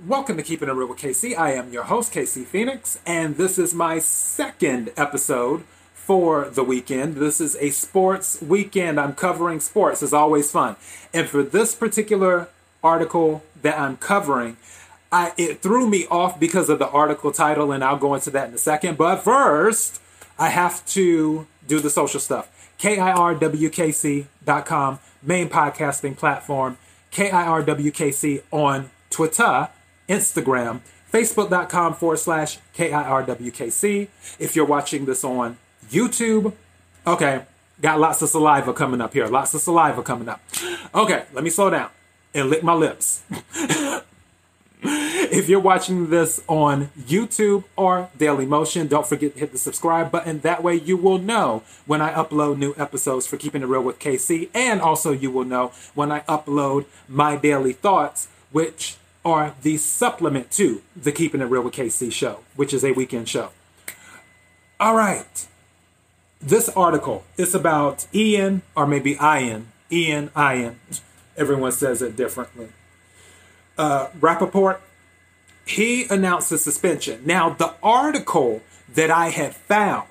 Welcome to Keeping It Real with KC. I am your host, KC Phoenix, and this is my second episode for the weekend. This is a sports weekend. I'm covering sports. It's always fun. And for this particular article that I'm covering, I, it threw me off because of the article title, and I'll go into that in a second. But first, I have to do the social stuff. KIRWKC.com, main podcasting platform. KIRWKC on Twitter, Instagram, Facebook.com forward slash KIRWKC. If you're watching this on YouTube, okay, got lots of saliva coming up here. Lots of saliva coming up. Okay, let me slow down and lick my lips. if you're watching this on YouTube or Daily Motion, don't forget to hit the subscribe button. That way you will know when I upload new episodes for Keeping It Real with KC. And also you will know when I upload my daily thoughts, which are the supplement to the Keeping It Real with KC show, which is a weekend show. All right. This article is about Ian, or maybe Ian, Ian, Ian. Everyone says it differently. Uh, Rapoport, he announced a suspension. Now, the article that I had found,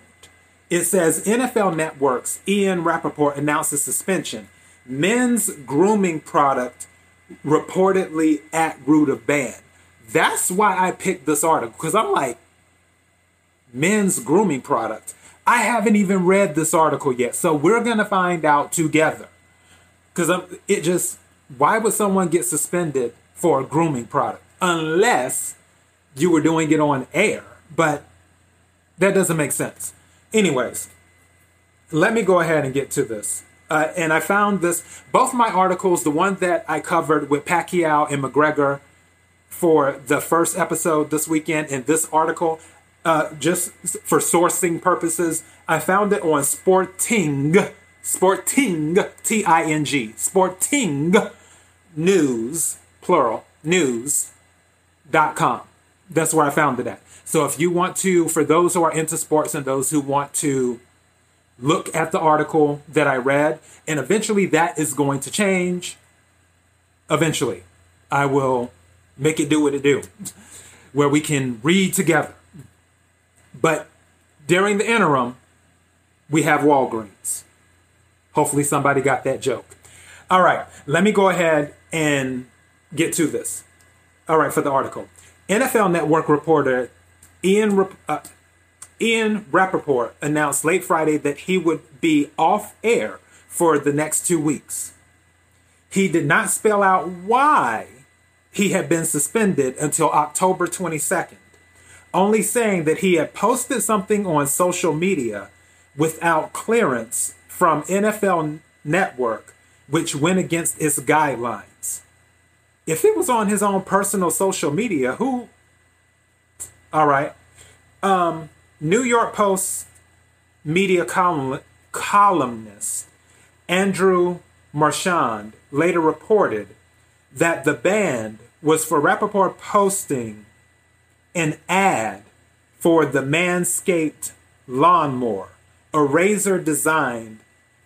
it says NFL Network's Ian Rapoport announced a suspension. Men's grooming product reportedly at root of ban. That's why I picked this article because I'm like, men's grooming product. I haven't even read this article yet, so we're gonna find out together. Because it just, why would someone get suspended for a grooming product unless you were doing it on air? But that doesn't make sense. Anyways, let me go ahead and get to this. Uh, and I found this, both my articles, the one that I covered with Pacquiao and McGregor for the first episode this weekend, and this article, uh, just for sourcing purposes, I found it on Sporting, Sporting, T I N G, Sporting News, plural, news.com. That's where I found it at. So if you want to, for those who are into sports and those who want to look at the article that I read, and eventually that is going to change. Eventually, I will make it do what it do, where we can read together. But during the interim, we have Walgreens. Hopefully, somebody got that joke. All right, let me go ahead and get to this. All right, for the article. NFL Network reporter Ian uh, Ian Rapoport announced late Friday that he would be off air for the next two weeks. He did not spell out why he had been suspended until October 22nd, only saying that he had posted something on social media without clearance from NFL Network, which went against its guidelines. If it was on his own personal social media, who. All right. Um, New York Post media column, columnist Andrew Marchand later reported that the ban was for Rapoport posting an ad for the Manscaped lawnmower, a razor designed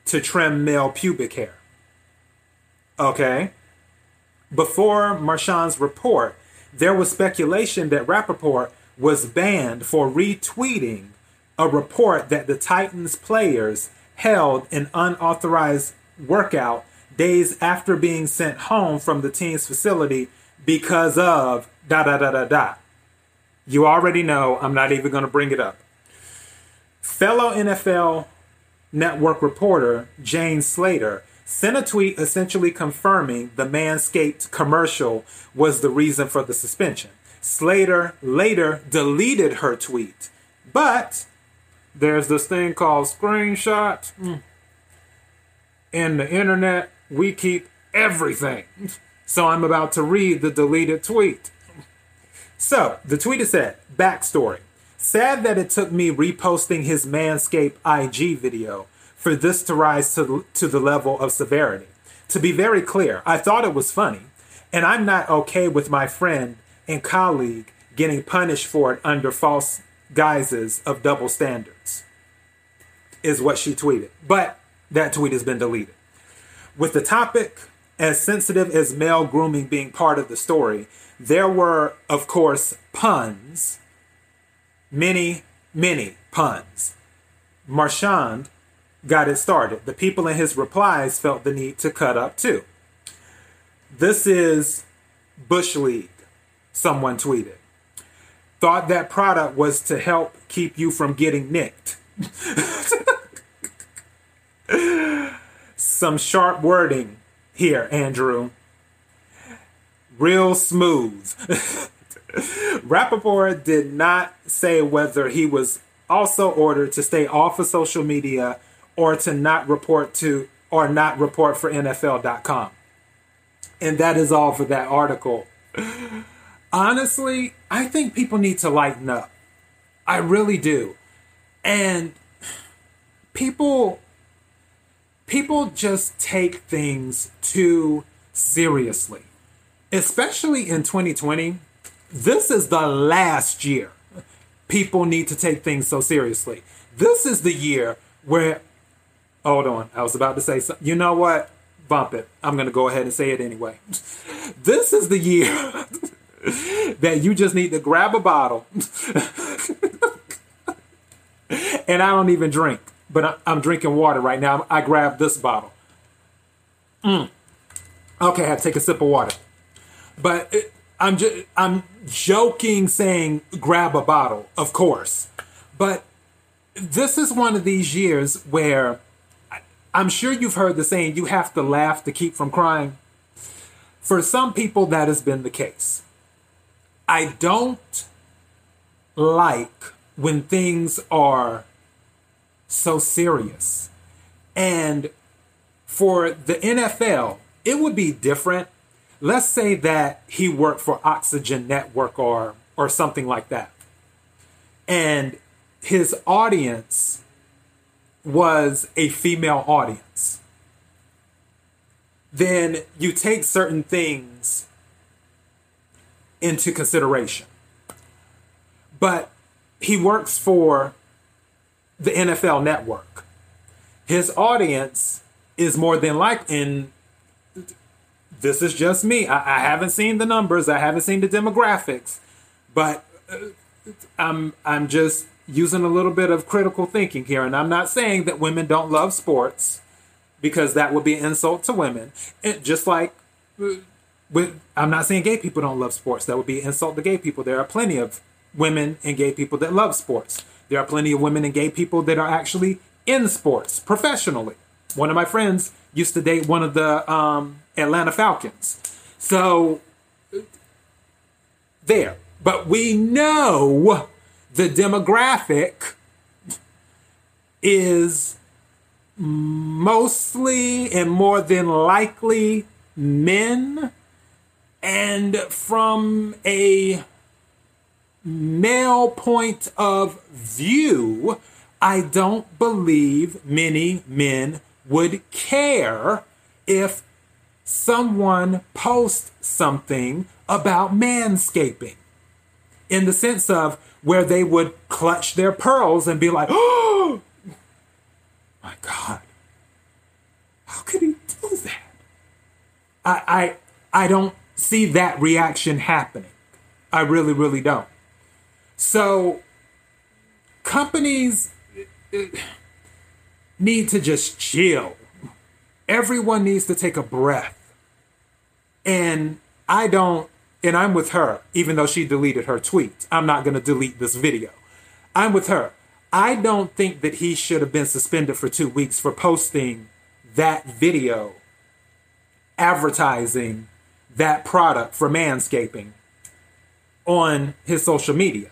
to trim male pubic hair. Okay? Before Marchand's report, there was speculation that Rapoport was banned for retweeting a report that the Titans players held an unauthorized workout days after being sent home from the team's facility because of da da da da da. You already know, I'm not even going to bring it up. Fellow NFL network reporter Jane Slater sent a tweet essentially confirming the Manscaped commercial was the reason for the suspension. Slater later deleted her tweet. But there's this thing called screenshots. Mm. In the internet, we keep everything. So I'm about to read the deleted tweet. So the tweet is said, backstory. Sad that it took me reposting his Manscaped IG video for this to rise to, to the level of severity. To be very clear, I thought it was funny, and I'm not okay with my friend and colleague getting punished for it under false guises of double standards, is what she tweeted. But that tweet has been deleted. With the topic as sensitive as male grooming being part of the story, there were, of course, puns. Many, many puns. Marchand got it started. The people in his replies felt the need to cut up too. This is Bush League, someone tweeted. Thought that product was to help keep you from getting nicked. Some sharp wording here, Andrew. Real smooth. Rapoport did not say whether he was also ordered to stay off of social media or to not report to or not report for NFL.com. And that is all for that article. Honestly, I think people need to lighten up. I really do. And people people just take things too seriously. Especially in 2020. This is the last year people need to take things so seriously. This is the year where hold on, I was about to say something. You know what? Bump it. I'm going to go ahead and say it anyway. This is the year that you just need to grab a bottle. and I don't even drink, but I'm drinking water right now. I grabbed this bottle. Mm. Okay, I have to take a sip of water. But it, I'm just I'm joking saying grab a bottle, of course. But this is one of these years where I'm sure you've heard the saying, you have to laugh to keep from crying. For some people, that has been the case. I don't like when things are so serious. And for the NFL, it would be different. Let's say that he worked for Oxygen Network or or something like that. And his audience was a female audience, then you take certain things into consideration. But he works for the NFL network. His audience is more than like in this is just me. I, I, haven't seen the numbers. I haven't seen the demographics, but uh, I'm I'm just using a little bit of critical thinking here. And I'm not saying that women don't love sports because that would be an insult to women. It, just like with, I'm not saying gay people don't love sports. That would be insult to gay people. There are plenty of women and gay people that love sports. There are plenty of women and gay people that are actually in sports professionally. One of my friends used to date one of the um, Atlanta Falcons. So, there. But we know the demographic is mostly and more than likely men. And from a male point of view, I don't believe many men would care if someone posts something about manscaping in the sense of where they would clutch their pearls and be like, oh my God, how could he do that? I, I, I don't see that reaction happening. I really, really don't. So companies uh, need to just chill. Everyone needs to take a breath. And I don't and I'm with her, even though she deleted her tweet. I'm not going to delete this video. I'm with her. I don't think that he should have been suspended for two weeks for posting that video advertising that product for manscaping on his social media.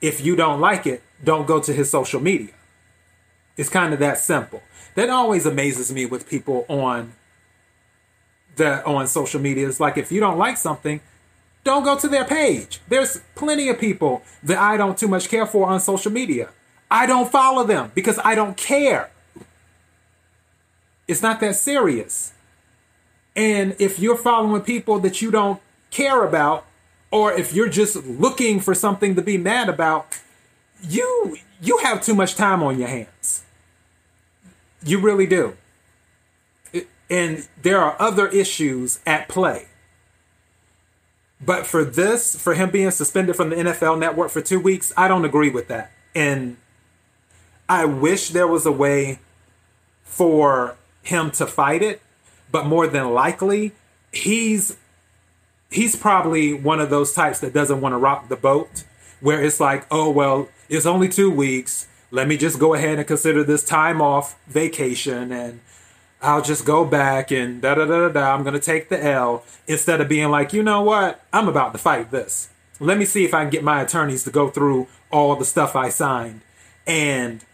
If you don't like it, don't go to his social media. It's kind of that simple. That always amazes me with people on the on social media. It's like if you don't like something, don't go to their page. There's plenty of people that I don't too much care for on social media. I don't follow them because I don't care. It's not that serious. And if you're following people that you don't care about, or if you're just looking for something to be mad about, you you have too much time on your hands. You really do. And there are other issues at play. But for this, for him being suspended from the NFL network for two weeks, I don't agree with that. And I wish there was a way for him to fight it, but more than likely, he's he's probably one of those types that doesn't want to rock the boat where it's like, oh well, it's only two weeks. Let me just go ahead and consider this time off vacation and I'll just go back and da da da da da. I'm gonna take the L instead of being like, you know what? I'm about to fight this. Let me see if I can get my attorneys to go through all the stuff I signed and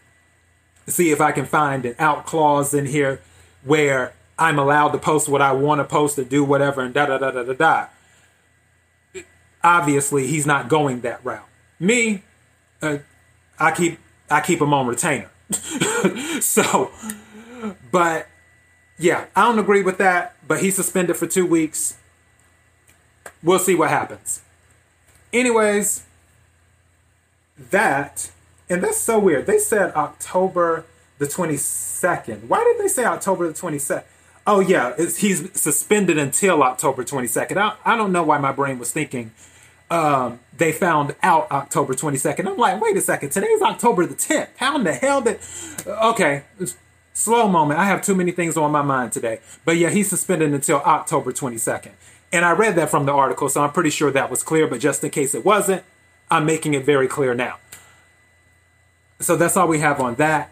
see if I can find an out clause in here where I'm allowed to post what I want to post to do whatever and da da da da da da. Obviously, he's not going that route. Me, uh, I keep I keep him on retainer. so, but yeah, I don't agree with that, but he's suspended for two weeks. We'll see what happens. Anyways, that, and that's so weird. They said October the 22nd. Why did they say October the 22nd? Oh, yeah, he's suspended until October 22nd. I, I don't know why my brain was thinking um, they found out October 22nd. I'm like, wait a second, today's October the 10th. How in the hell did. Okay, slow moment. I have too many things on my mind today. But yeah, he's suspended until October 22nd. And I read that from the article, so I'm pretty sure that was clear. But just in case it wasn't, I'm making it very clear now. So that's all we have on that.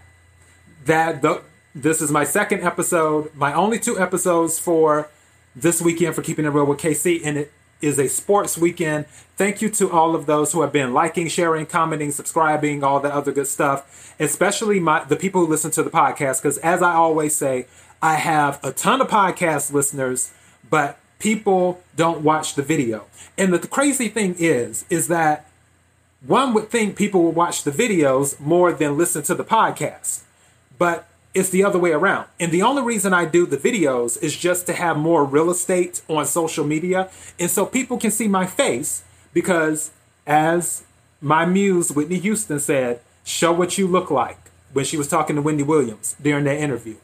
That the, this is my second episode, my only two episodes for this weekend for keeping it real with KC, and it is a sports weekend. Thank you to all of those who have been liking, sharing, commenting, subscribing, all that other good stuff, especially my the people who listen to the podcast. Because as I always say, I have a ton of podcast listeners, but people don't watch the video. And the, crazy thing is, is that one would think people would watch the videos more than listen to the podcast. But it's the other way around. And the only reason I do the videos is just to have more real estate on social media. And so people can see my face because, as my muse, Whitney Houston, said, show what you look like when she was talking to Wendy Williams during that interview.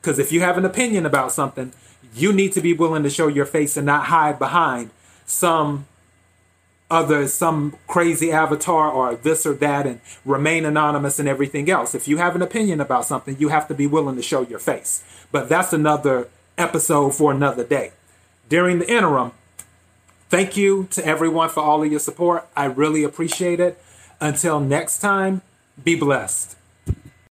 Because if you have an opinion about something, you need to be willing to show your face and not hide behind some other some crazy avatar or this or that and remain anonymous and everything else. If you have an opinion about something, you have to be willing to show your face. But that's another episode for another day. During the interim, thank you to everyone for all of your support. I really appreciate it. Until next time, be blessed.